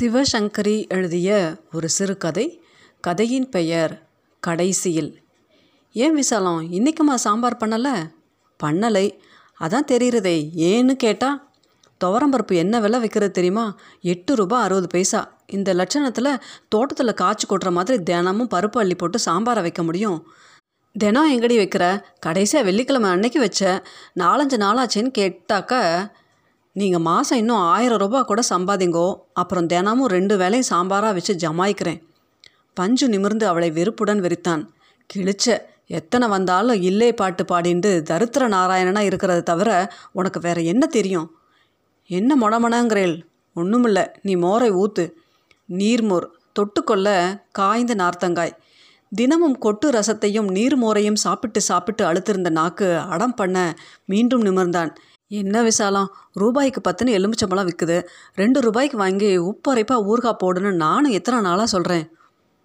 சிவசங்கரி எழுதிய ஒரு சிறுகதை. கதையின் பெயர் கடைசியில். ஏன் விசாலம் இன்றைக்குமா சாம்பார் பண்ணலை? பண்ணலை. அதான் தெரிகிறதே ஏன்னு கேட்டா துவரம்பருப்பு என்ன விலை விற்கிறது தெரியுமா? எட்டு ரூபாய் அறுபது பைசா. இந்த லட்சணத்தில் தோட்டத்தில் காய்ச்சி கொட்டுற மாதிரி தினமும் பருப்பு அள்ளி போட்டு சாம்பாரை வைக்க முடியும். தினம் எங்கடி வைக்கிற? கடைசியாக வெள்ளிக்கிழமை அன்னைக்கு வச்ச. நாலஞ்சு நாளாச்சேன்னு கேட்டாக்க நீங்கள் மாதம் இன்னும் ஆயிரம் ரூபா கூட சம்பாதிங்கோ அப்புறம் தினமும் ரெண்டு வேளையும் சாம்பாராக வச்சு ஜமாய்க்கிறேன். பஞ்சு நிமிர்ந்து அவளை வெறுப்புடன் வெறித்தான் கிழிச்ச எத்தனை வந்தாலும் இல்லே பாட்டு பாடிண்டு தருத்திர நாராயணனா இருக்கிறத தவிர உனக்கு வேற என்ன தெரியும்? என்ன மொடமணங்கிறேள் ஒன்றுமில்ல நீ மோரை ஊத்து. நீர்மோர் தொட்டுக்கொள்ள காய்ந்த நார்த்தங்காய். தினமும் கொட்டு ரசத்தையும் நீர்மோரையும் சாப்பிட்டு சாப்பிட்டு அழுத்திருந்த நாக்கு அடம் பண்ண மீண்டும் நிமிர்ந்தான். என்ன விசாலம்? ரூபாய்க்கு பத்துன்னு எலுமிச்சம்பழம் விற்குது ரெண்டு ரூபாய்க்கு வாங்கி உப்பரைப்பாக ஊறுகாய் போடுன்னு நானும் எத்தனை நாளாக சொல்கிறேன்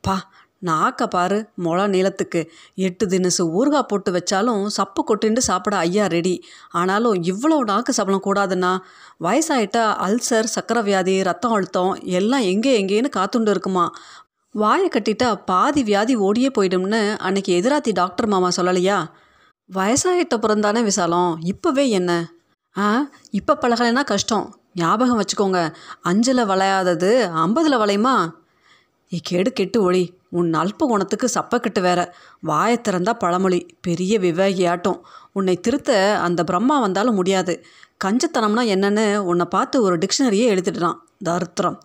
பா நாக்க பாரு முளை நீளத்துக்கு. எட்டு தினசு ஊறுகாய் போட்டு வச்சாலும் சப்பு கொட்டிண்டு சாப்பிட ஐயா ரெடி. ஆனாலும் இவ்வளோ நாக்கு சபலம் கூடாதுன்னா? வயசாயிட்டா அல்சர் சக்கரை வியாதி ரத்தம் அழுத்தம் எல்லாம் எங்கே எங்கேன்னு காத்துண்டு இருக்குமா? வாயை கட்டிட்டா பாதி வியாதி ஓடியே போயிடும்னு அன்னைக்கு எதிராத்தி டாக்டர் மாமா சொல்லலையா? வயசாயிட்ட பிறந்தானே விசாலம். இப்போவே என்ன? ஆ இப்போ பழகலைன்னா கஷ்டம். ஞாபகம் வச்சுக்கோங்க. அஞ்சில் வளையாதது ஐம்பதில் வளையுமா? ஏ கேடு கெட்டு ஒளி. உன் அல்ப குணத்துக்கு சப்பக்கட்டு வேற. வாயை திறந்தா பழமொழி. பெரிய விவேகியாட்டம். உன்னை திருத்த அந்த பிரம்மா வந்தாலும் முடியாது. கஞ்சத்தனம்னா என்னன்னு உன்னை பார்த்து ஒரு டிக்ஷனரியே எழுதிடுறான் தருத்திரம்.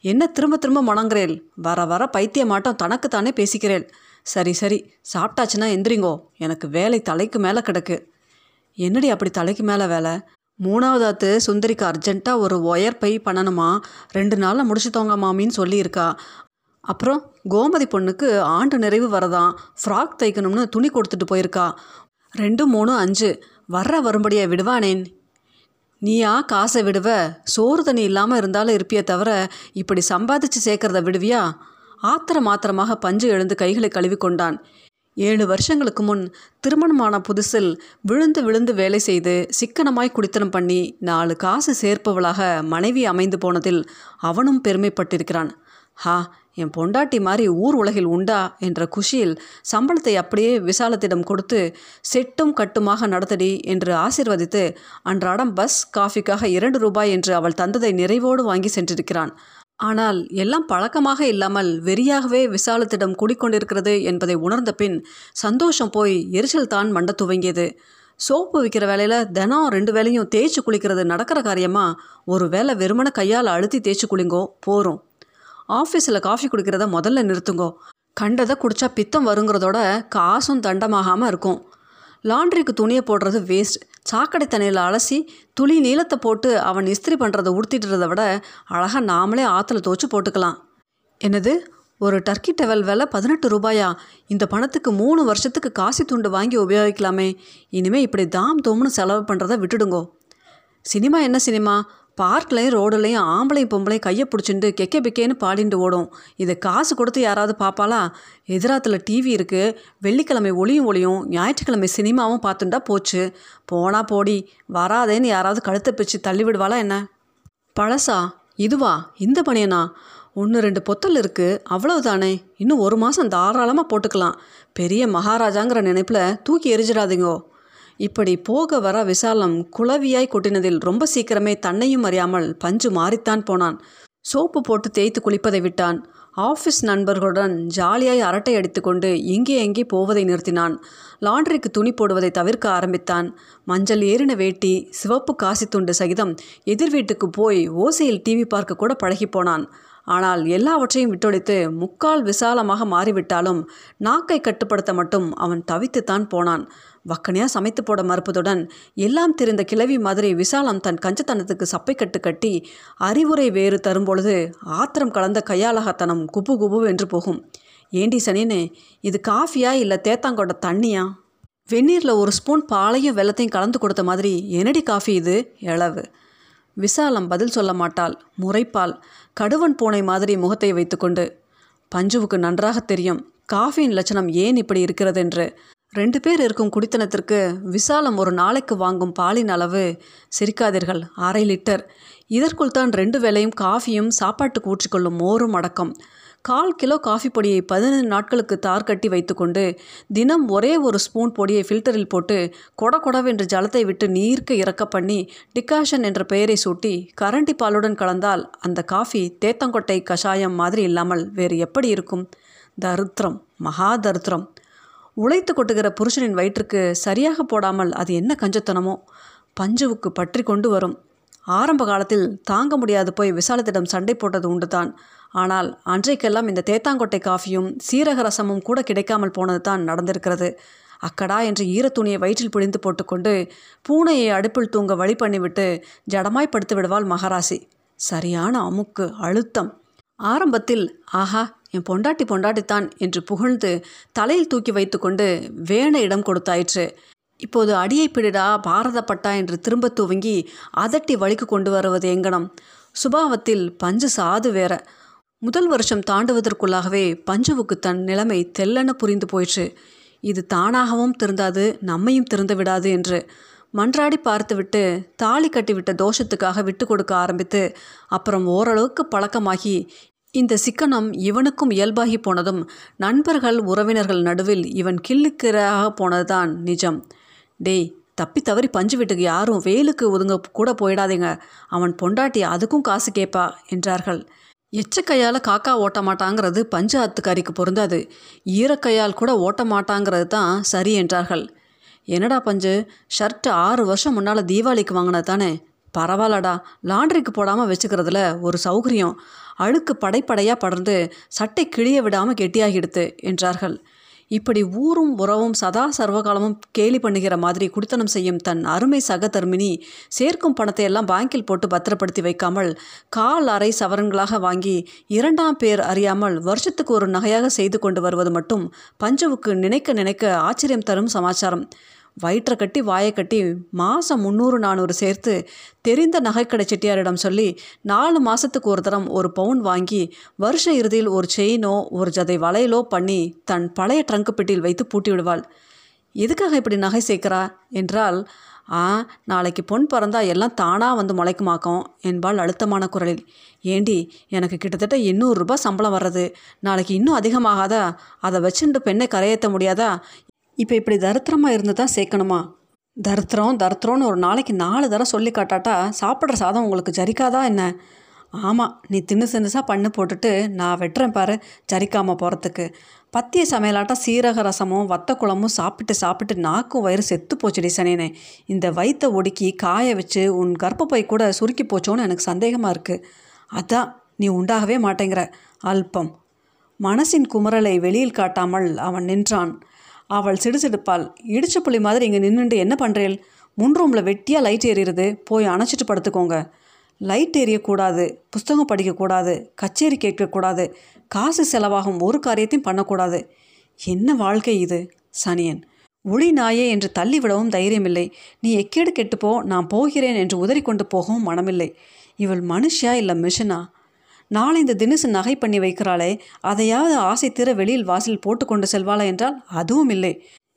என்ன திரும்ப திரும்ப முணங்குறேள் வர வர பைத்தியமாட்டம். தனக்குத்தானே பேசிக்கிறேள் சரி சரி. சாப்பிட்டாச்சுன்னா எந்திரிங்கோ. எனக்கு வேலை தலைக்கு மேலே கிடக்கு. என்னடி அப்படி தலைக்கு மேலே வேலை? மூணாவதாத்து சுந்தரிக்கு அர்ஜென்ட்டாக ஒரு ஒயர் பை பண்ணணுமா? ரெண்டு நாளில் முடிச்சுத்தோங்க மாமின்னு சொல்லியிருக்கா. அப்புறம் கோமதி பொண்ணுக்கு ஆண்டு நிறைவு வரதான் ஃப்ராக் தைக்கணும்னு துணி கொடுத்துட்டு போயிருக்கா. ரெண்டு மூணு அஞ்சு. வர்ற வரும்படியை விடுவானேன். நீயா காசை விடுவ? சோறு தண்ணி இல்லாமல் இருந்தாலும் இருப்பியே தவிர இப்படி சம்பாதிச்சு சேர்க்கறத விடுவியா? ஆத்திர மாத்திரமாக பஞ்சு எழுந்து கைகளை கழுவி கொண்டான் ஏழு வருஷங்களுக்கு முன் திருமணமான புதுசில் விழுந்து விழுந்து வேலை செய்து சிக்கனமாய் குடித்தனம் பண்ணி நாலு காசு சேர்ப்பவளாக மனைவி அமைந்து போனதில் அவனும் பெருமைப்பட்டிருக்கிறான். ஹா என் பொண்டாட்டி மாதிரி ஊர் உலகில் உண்டா? என்ற குஷியில் சம்பளத்தை அப்படியே விசாலத்திடம் கொடுத்து செட்டும் கட்டுமாக நடத்தடி என்று ஆசிர்வதித்து அன்றாடம் பஸ் காஃபிக்காக இரண்டு ரூபாய் என்று அவள் தந்ததை நிறைவோடு வாங்கி சென்றிருக்கிறான். ஆனால் எல்லாம் பழக்கமாக இல்லாமல் வெறியாகவே விசாலத்திடம் கூடிக்கொண்டிருக்கிறது என்பதை உணர்ந்த பின் சந்தோஷம் போய் எரிச்சல் தான் மண்ட துவங்கியது. சோப்பு விற்கிற வேலையில் தினம் ரெண்டு வேலையும் தேய்ச்சி குளிக்கிறது நடக்கிற காரியமா? ஒரு வேலை வெறுமன கையால் அழுத்தி தேய்ச்சி குளிங்கோ? போகிறோம் ஆஃபீஸில் காஃபி குடிக்கிறத முதல்ல நிறுத்துங்கோ. கண்டதை குடித்தா பித்தம் வருங்கிறதோட காசும் தண்டமாகாமல் இருக்கும். லாண்ட்ரிக்கு துணியை போடுறது வேஸ்ட் சாக்கடை தண்ணியில் அலசி துளி நீளத்தை போட்டு அவன் இஸ்திரி பண்ணுறதை உடுத்திட்டுறதை விட அழகாக நாமளே ஆற்றுல துவச்சி போட்டுக்கலாம். என்னது? ஒரு டர்க்கி டெவல் விலை பதினெட்டு ரூபாயா? இந்த பணத்துக்கு மூணு வருஷத்துக்கு காசி துண்டு வாங்கி உபயோகிக்கலாமே. இனிமேல் இப்படி தாம் தோம்னு செலவு பண்ணுறத விட்டுடுங்கோ. சினிமா என்ன சினிமா? பார்க்லையும் ரோடுலையும் ஆம்பளையும் பொம்பளையும் கையை பிடிச்சிட்டு கெக்கே பிக்கேன்னு பாடிட்டு ஓடும். இதை காசு கொடுத்து யாராவது பார்ப்பாளா எதிராத்தில் டிவி இருக்குது வெள்ளிக்கிழமை ஒளியும் ஒளியும். ஞாயிற்றுக்கிழமை சினிமாவும் பார்த்துட்டா போச்சு. போனா போடி. வராதேன்னு யாராவது கழுத்தை பிச்சு தள்ளி விடுவாளா என்ன? பழசா? இதுவா? இந்த பணியனா? ஒன்று ரெண்டு பொத்தல் இருக்குது அவ்வளவுதானே. இன்னும் ஒரு மாதம் தாராளமாக போட்டுக்கலாம். பெரிய மகாராஜாங்கிற நினைப்பில் தூக்கி எரிஞ்சிடாதீங்கோ. இப்படி போக வர விசாலம் குளவியாய் கொட்டினதில் ரொம்ப சீக்கிரமே தன்னையும் அறியாமல் பஞ்சு மாறித்தான் போனான். சோப்பு போட்டு தேய்த்து குளிப்பதை விட்டான். ஆஃபீஸ் நண்பர்களுடன் ஜாலியாய் அரட்டை அடித்துக்கொண்டு எங்கே எங்கே போவதை நிறுத்தினான். லாண்ட்ரிக்கு துணி போடுவதை தவிர்க்க ஆரம்பித்தான். மஞ்சள் ஏறின வேட்டி சிவப்பு காசி துண்டு சகிதம் எதிர் வீட்டுக்கு போய் ஓசையில் டிவி பார்க்க கூட பழகி போனான். ஆனால் எல்லாவற்றையும் விட்டொழித்து முக்கால் விசாலமாக மாறிவிட்டாலும் நாக்கை கட்டுப்படுத்த மட்டும் அவன் தவித்துத்தான் போனான். வக்கனையாக சமைத்து போட மறுப்பதுடன் எல்லாம் தெரிந்த கிழவி மாதிரி விசாலம் தன் கஞ்சத்தனத்துக்கு சப்பை கட்டு கட்டி அறிவுரை வேறு தரும்பொழுது ஆத்திரம் கலந்த கையாளகத்தனம் குபு குபு என்று போகும். ஏண்டி சனினே இது காஃபியா இல்லை தேத்தாங்கோட தண்ணியா? வெந்நீரில் ஒரு ஸ்பூன் பாலையும் வெள்ளத்தையும் கலந்து கொடுத்த மாதிரி என்னடி காஃபி இது? இளவு விசாலம் பதில் சொல்ல மாட்டாள். முறைப்பால். கடுவன் பூனை மாதிரி முகத்தை வைத்துக்கொண்டு பஞ்சுவுக்கு நன்றாக தெரியும். காஃபியின் லட்சணம் ஏன் இப்படி இருக்கிறது என்று ரெண்டு பேர் இருக்கும் குடித்தனத்திற்கு விசாலம் ஒரு நாளைக்கு வாங்கும் பாலின் அளவு சிரிக்காதீர்கள். அரை லிட்டர். இதற்குள் தான் ரெண்டு வேளையும் காஃபியும் சாப்பாட்டுக்கு ஊற்றிக்கொள்ளும் மோரும் அடக்கம். கால் கிலோ காஃபி பொடியை பதினைந்து நாட்களுக்கு தார் கட்டி வைத்துக்கொண்டு தினம் ஒரே ஒரு ஸ்பூன் பொடியை ஃபில்டரில் போட்டு கொட கொடவென்று ஜலத்தை விட்டு நீர்க்க இறக்க பண்ணி டிகாஷன் என்ற பெயரை சூட்டி கரண்டி பாலுடன் கலந்தால் அந்த காஃபி தேத்தங்கொட்டை கஷாயம் மாதிரி இல்லாமல் வேறு எப்படி இருக்கும்? தருத்திரம். மகா தருத்திரம். உழைத்து கொட்டுகிற புருஷனின் வயிற்றுக்கு சரியாக போடாமல் அது என்ன கஞ்சத்தனமோ? பஞ்சுவுக்கு பற்றி கொண்டு வரும். ஆரம்ப காலத்தில் தாங்க முடியாது போய் விசாலத்திடம் சண்டை போட்டது உண்டுதான். ஆனால் அன்றைக்கெல்லாம் இந்த தேத்தாங்கொட்டை காஃபியும் சீரக ரசமும் கூட கிடைக்காமல் போனது தான் நடந்திருக்கிறது. அக்கடா என்று ஈரத்துணியை வயிற்றில் பிழிந்து போட்டுக்கொண்டு பூனையை அடுப்பில் தூங்க வழி பண்ணிவிட்டு ஜடமாய் படுத்து விடுவாள் மகாராசி. சரியான அமுக்கு அழுத்தம். ஆரம்பத்தில் ஆஹா என் பொண்டாட்டி பொண்டாட்டித்தான் என்று புகழ்ந்து தலையில் தூக்கி வைத்துக்கொண்டு வேண இடம் கொடுத்தாயிற்று. இப்போது அடியை பிடிடா பாரதப்பட்டா என்று திரும்ப துவங்கி அதட்டி வழிக்கு கொண்டு வருவது எங்கனம்? சுபாவத்தில் பஞ்சு சாது வேற. முதல் வருஷம் தாண்டுவதற்குள்ளாகவே பஞ்சுவுக்கு தன் நிலைமை தெல்லென புரிந்து போயிற்று. இது தானாகவும் திருந்தாது நம்மையும் திறந்து விடாது என்று மன்றாடி பார்த்துவிட்டு தாலி கட்டிவிட்ட தோஷத்துக்காக விட்டு கொடுக்க ஆரம்பித்து அப்புறம் ஓரளவுக்கு பழக்கமாகி இந்த சிக்கனம் இவனுக்கும் இயல்பாகி போனதும் நண்பர்கள் உறவினர்கள் நடுவில் இவன் கிள்ளுக்கிராக போனதுதான் நிஜம். டேய் தப்பி தவறி பஞ்சு வீட்டுக்கு யாரும் வேலுக்கு ஒதுங்க கூட போயிடாதீங்க. அவன் பொண்டாட்டி அதுக்கும் காசு கேட்பா என்றார்கள். எச்சக்கையால் காக்கா ஓட்ட மாட்டாங்கிறது பஞ்சு ஆத்துக்காரிக்கு பொருந்தாது. ஈரக்கையால் கூட ஓட்ட மாட்டாங்கிறது தான் சரி என்றார்கள். என்னடா பஞ்சு ஷர்ட்டு ஆறு வருஷம் முன்னால் தீபாவளிக்கு வாங்கினது தானே? பரவாயில்லடா லாண்ட்ரிக்கு போடாமல் வச்சுக்கிறதுல ஒரு சௌகரியம். அழுக்கு படைப்படையாக படர்ந்து சட்டை கிழிய விடாமல் கெட்டியாகிடுத்து என்றார்கள். இப்படி ஊரும் உறவும் சதா சர்வகாலமும் கேலி பண்ணுகிற மாதிரி குடித்தனம் செய்யும் தன் அருமை சகதர்மினி சேர்க்கும் பணத்தை எல்லாம் பேங்கில் போட்டு பத்திரப்படுத்தி வைக்காமல் கால் அரை சவரன்களாக வாங்கி இரண்டாம் பேர் அறியாமல் வருஷத்துக்கு ஒரு நகையாக செய்து கொண்டு வருவது மட்டும் பஞ்சுவுக்கு நினைக்க நினைக்க ஆச்சரியம் தரும் சமாச்சாரம். வயிற்றை கட்டி வாயை கட்டி மாதம் முந்நூறு நானூறு சேர்த்து தெரிந்த நகைக்கடை செட்டியாரிடம் சொல்லி நாலு மாதத்துக்கு ஒரு தரம் ஒரு பவுன் வாங்கி வருஷ இறுதியில் ஒரு செயினோ ஒரு ஜதை வளையலோ பண்ணி தன் பழைய ட்ரங்கு பெட்டியில் வைத்து பூட்டி விடுவாள். எதுக்காக இப்படி நகை சேர்க்கிறா? என்றால் ஆ நாளைக்கு பொன் பிறந்தா எல்லாம் தானாக வந்து முளைக்குமாக்கும் என்பாள் அழுத்தமான குரலில். ஏண்டி எனக்கு கிட்டத்தட்ட எண்ணூறு ரூபாய் சம்பளம் வர்றது. நாளைக்கு இன்னும் அதிகமாகாதா? அதை வச்சுட்டு பெண்ணை கரையேற்ற முடியாதா? இப்போ இப்படி தரித்திரமாக இருந்து தான் சேர்க்கணுமா? தரித்திரம் தரித்திரம்னு ஒரு நாளைக்கு நாலு தடவை சொல்லி காட்டாட்டா சாப்பிட்ற சாதம் உங்களுக்கு ஜரிக்காதா என்ன? ஆமாம் நீ தின்னு தின்னுசா பண்ணு போட்டுட்டு நான் வெட்டுறேன் பாரு ஜரிக்காமல் போகிறதுக்கு பத்திய சமையலாட்டம் சீரக ரசமும் வத்த குழம்பும் சாப்பிட்டு சாப்பிட்டு நாக்கும் வயிறு செத்து போச்சுடி சனேனே இந்த வயிற்றை ஒடுக்கி காய வச்சு உன் கர்ப்பப்பை கூட சுருக்கி போச்சோன்னு எனக்கு சந்தேகமாக இருக்குது அதான் நீ உண்டாகவே மாட்டேங்கிற. அல்பம். மனசின் குமரலை வெளியில் காட்டாமல் அவன் நின்றான். அவள் சிடுசிடுப்பாள். இடிச்ச புள்ளி மாதிரி இங்கே நின்றுட்டு என்ன பண்ணுறேள் முன் ரூமில் வெட்டியாக லைட் ஏறிடுது. போய் அணைச்சிட்டு படுத்துக்கோங்க. லைட் எரியக்கூடாது புஸ்தகம் படிக்கக்கூடாது கச்சேரி கேட்கக்கூடாது காசு செலவாகும் ஒரு காரியத்தையும் பண்ணக்கூடாது. என்ன வாழ்க்கை இது? சனியன். ஒளி நாயே என்று தள்ளிவிடவும் தைரியமில்லை. நீ எக்கேடு கெட்டுப்போ நான் போகிறேன் என்று உதறிக்கொண்டு போகவும் மனமில்லை. இவள் மனுஷியா இல்லை மிஷனா? நாளை இந்த தினுசு நகை பண்ணி வைக்கிறாளே அதையாவது ஆசை தீர வெளியில் வாசல் போட்டு கொண்டு செல்வாளா என்றால் அதுவும் இல்லை.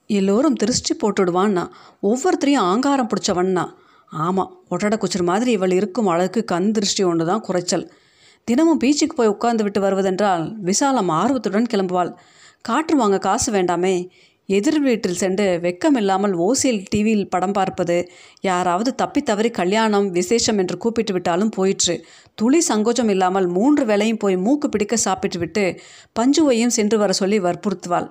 எல்லோரும் திருஷ்டி போட்டுடுவான்னா ஒவ்வொருத்தரையும் ஆங்காரம் பிடிச்சவன்னா. ஆமாம் ஒட்டட குச்சர் மாதிரி இவள் இருக்கும் அழகு கண் திருஷ்டி ஒன்று தான் குறைச்சல். தினமும் பீச்சுக்கு போய் உட்கார்ந்து விட்டு வருவதென்றால் விசாலம் ஆர்வத்துடன் கிளம்புவாள். காற்று வாங்க காசு வேண்டாமே எதிர் வீட்டில் சென்று வெக்கமில்லாமல் ஓசியில் டிவியில் படம் பார்ப்பது யாராவது தப்பி தவறி கல்யாணம் விசேஷம் என்று கூப்பிட்டு விட்டாலும் போயிற்று. துளி சங்கோச்சம் இல்லாமல் மூன்று வேளையும் போய் மூக்கு பிடிக்க சாப்பிட்டு விட்டு பஞ்சுவையும் சென்று வர சொல்லி வற்புறுத்துவாள்.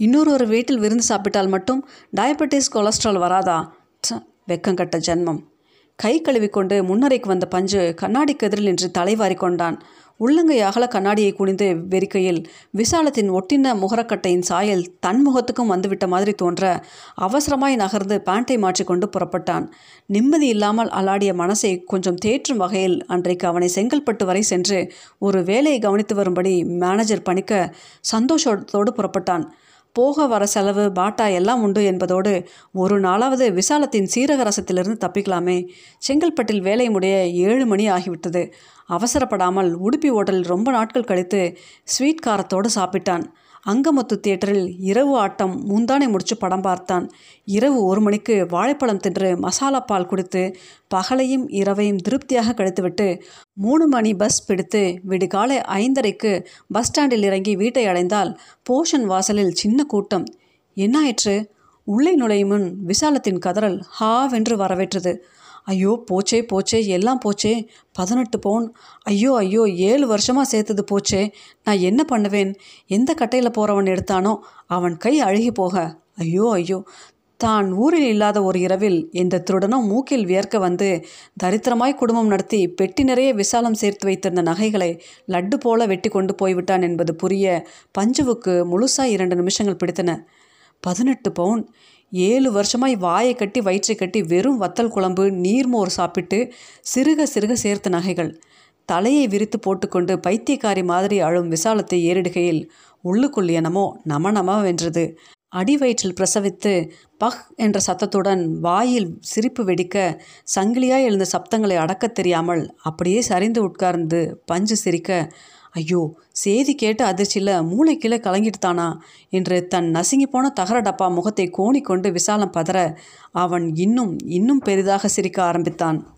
இன்னொரு ஒரு வீட்டில் விருந்து சாப்பிட்டால் மட்டும் டயபெட்டிஸ் கொலஸ்ட்ரால் வராதா? வெக்கம் வெக்கங்கட்ட ஜென்மம். கை கழுவிக்கொண்டு முன்னரைக்கு வந்த பஞ்சு கண்ணாடிக்கு எதிரில் நின்று தலைவாரி கொண்டான். உள்ளங்கை அகல கண்ணாடியை குனிந்து வெறிக்கையில் விசாலத்தின் ஒட்டின முகரக்கட்டையின் சாயல் தன் முகத்துக்கும் வந்துவிட்ட மாதிரி தோன்ற அவசரமாய் நகர்ந்து பேண்டை மாற்றிக்கொண்டு புறப்பட்டான். நிம்மதி இல்லாமல் அலாடிய மனசை கொஞ்சம் தேற்றும் வகையில் அன்றைக்கு அவனை செங்கல்பட்டு வரை சென்று ஒரு வேலையை கவனித்து வரும்படி மேனேஜர் பணிக்க சந்தோஷத்தோடு புறப்பட்டான். போக வர செலவு பாட்டா எல்லாம் உண்டு என்பதோடு ஒரு நாளாவது விசாலத்தின் சீரக ரசத்திலிருந்து தப்பிக்கலாமே. செங்கல்பட்டில் வேலை முடிய ஏழு மணி ஆகிவிட்டது. அவசரப்படாமல் உடுப்பி ஓட்டலில் ரொம்ப நாட்கள் கழித்து ஸ்வீட் காரத்தோடு சாப்பிட்டான். அங்கமுத்து தியேட்டரில் இரவு ஆட்டம் முந்தானை முடிச்சு படம் பார்த்தான். இரவு ஒரு மணிக்கு வாழைப்பழம் தின்று மசாலா பால் குடித்து பகலையும் இரவையும் திருப்தியாக கழித்துவிட்டு மூணு மணி பஸ் பிடித்து விடுகாலை ஐந்தரைக்கு பஸ் ஸ்டாண்டில் இறங்கி வீட்டை அடைந்தால் போஷன் வாசலில் சின்ன கூட்டம். என்னாயிற்று உள்ளே நுழையும் முன் விசாலத்தின் கதறல் ஹாவென்று வரவேற்றது. ஐயோ போச்சே போச்சே எல்லாம் போச்சே பதினெட்டு பவுன். ஐயோ ஐயோ ஏழு வருஷமாக சேர்த்தது போச்சே நான் என்ன பண்ணுவேன்? எந்த கட்டையில் போகிறவன் எடுத்தானோ அவன் கை அழுகி போக. ஐயோ ஐயோ தான் ஊரில் இல்லாத ஒரு இரவில் எந்த திருடனும் மூக்கில் வியர்க்க வந்து தரித்திரமாய் குடும்பம் நடத்தி பெட்டி நிறைய விசாலம் சேர்த்து வைத்திருந்த நகைகளை லட்டு போல வெட்டி கொண்டு போய்விட்டான் என்பது புரிய பஞ்சுவுக்கு முழுசாக இரண்டு நிமிஷங்கள் பிடித்தன. பதினெட்டு பவுன். ஏழு வருஷமாய் வாயை கட்டி வயிற்றை கட்டி வெறும் வத்தல் குழம்பு நீர்மோர் சாப்பிட்டு சிறுக சிறுக சேர்த்த நகைகள். தலையை விரித்து போட்டுக்கொண்டு பைத்தியக்காரி மாதிரி அழும் விசாலத்தை ஏறிடுகையில் உள்ளுக்குள் எனமோ நம வென்றது. அடி வயிற்றில் பிரசவித்து பஹ் என்ற சத்தத்துடன் வாயில் சிரிப்பு வெடிக்க சங்கிலியாய் எழுந்த சப்தங்களை அடக்கத் தெரியாமல் அப்படியே சரிந்து உட்கார்ந்து பஞ்சு சிரிக்க ஐயோ சேதி கேட்டு அதிர்ச்சியில் மூளை கலங்கிட்டுத்தானா என்று தன் நசுங்கி போன தகர டப்பா முகத்தை கோணிக்கொண்டு விசாலம் பதற அவன் இன்னும் இன்னும் பெரிதாக சிரிக்க ஆரம்பித்தான்.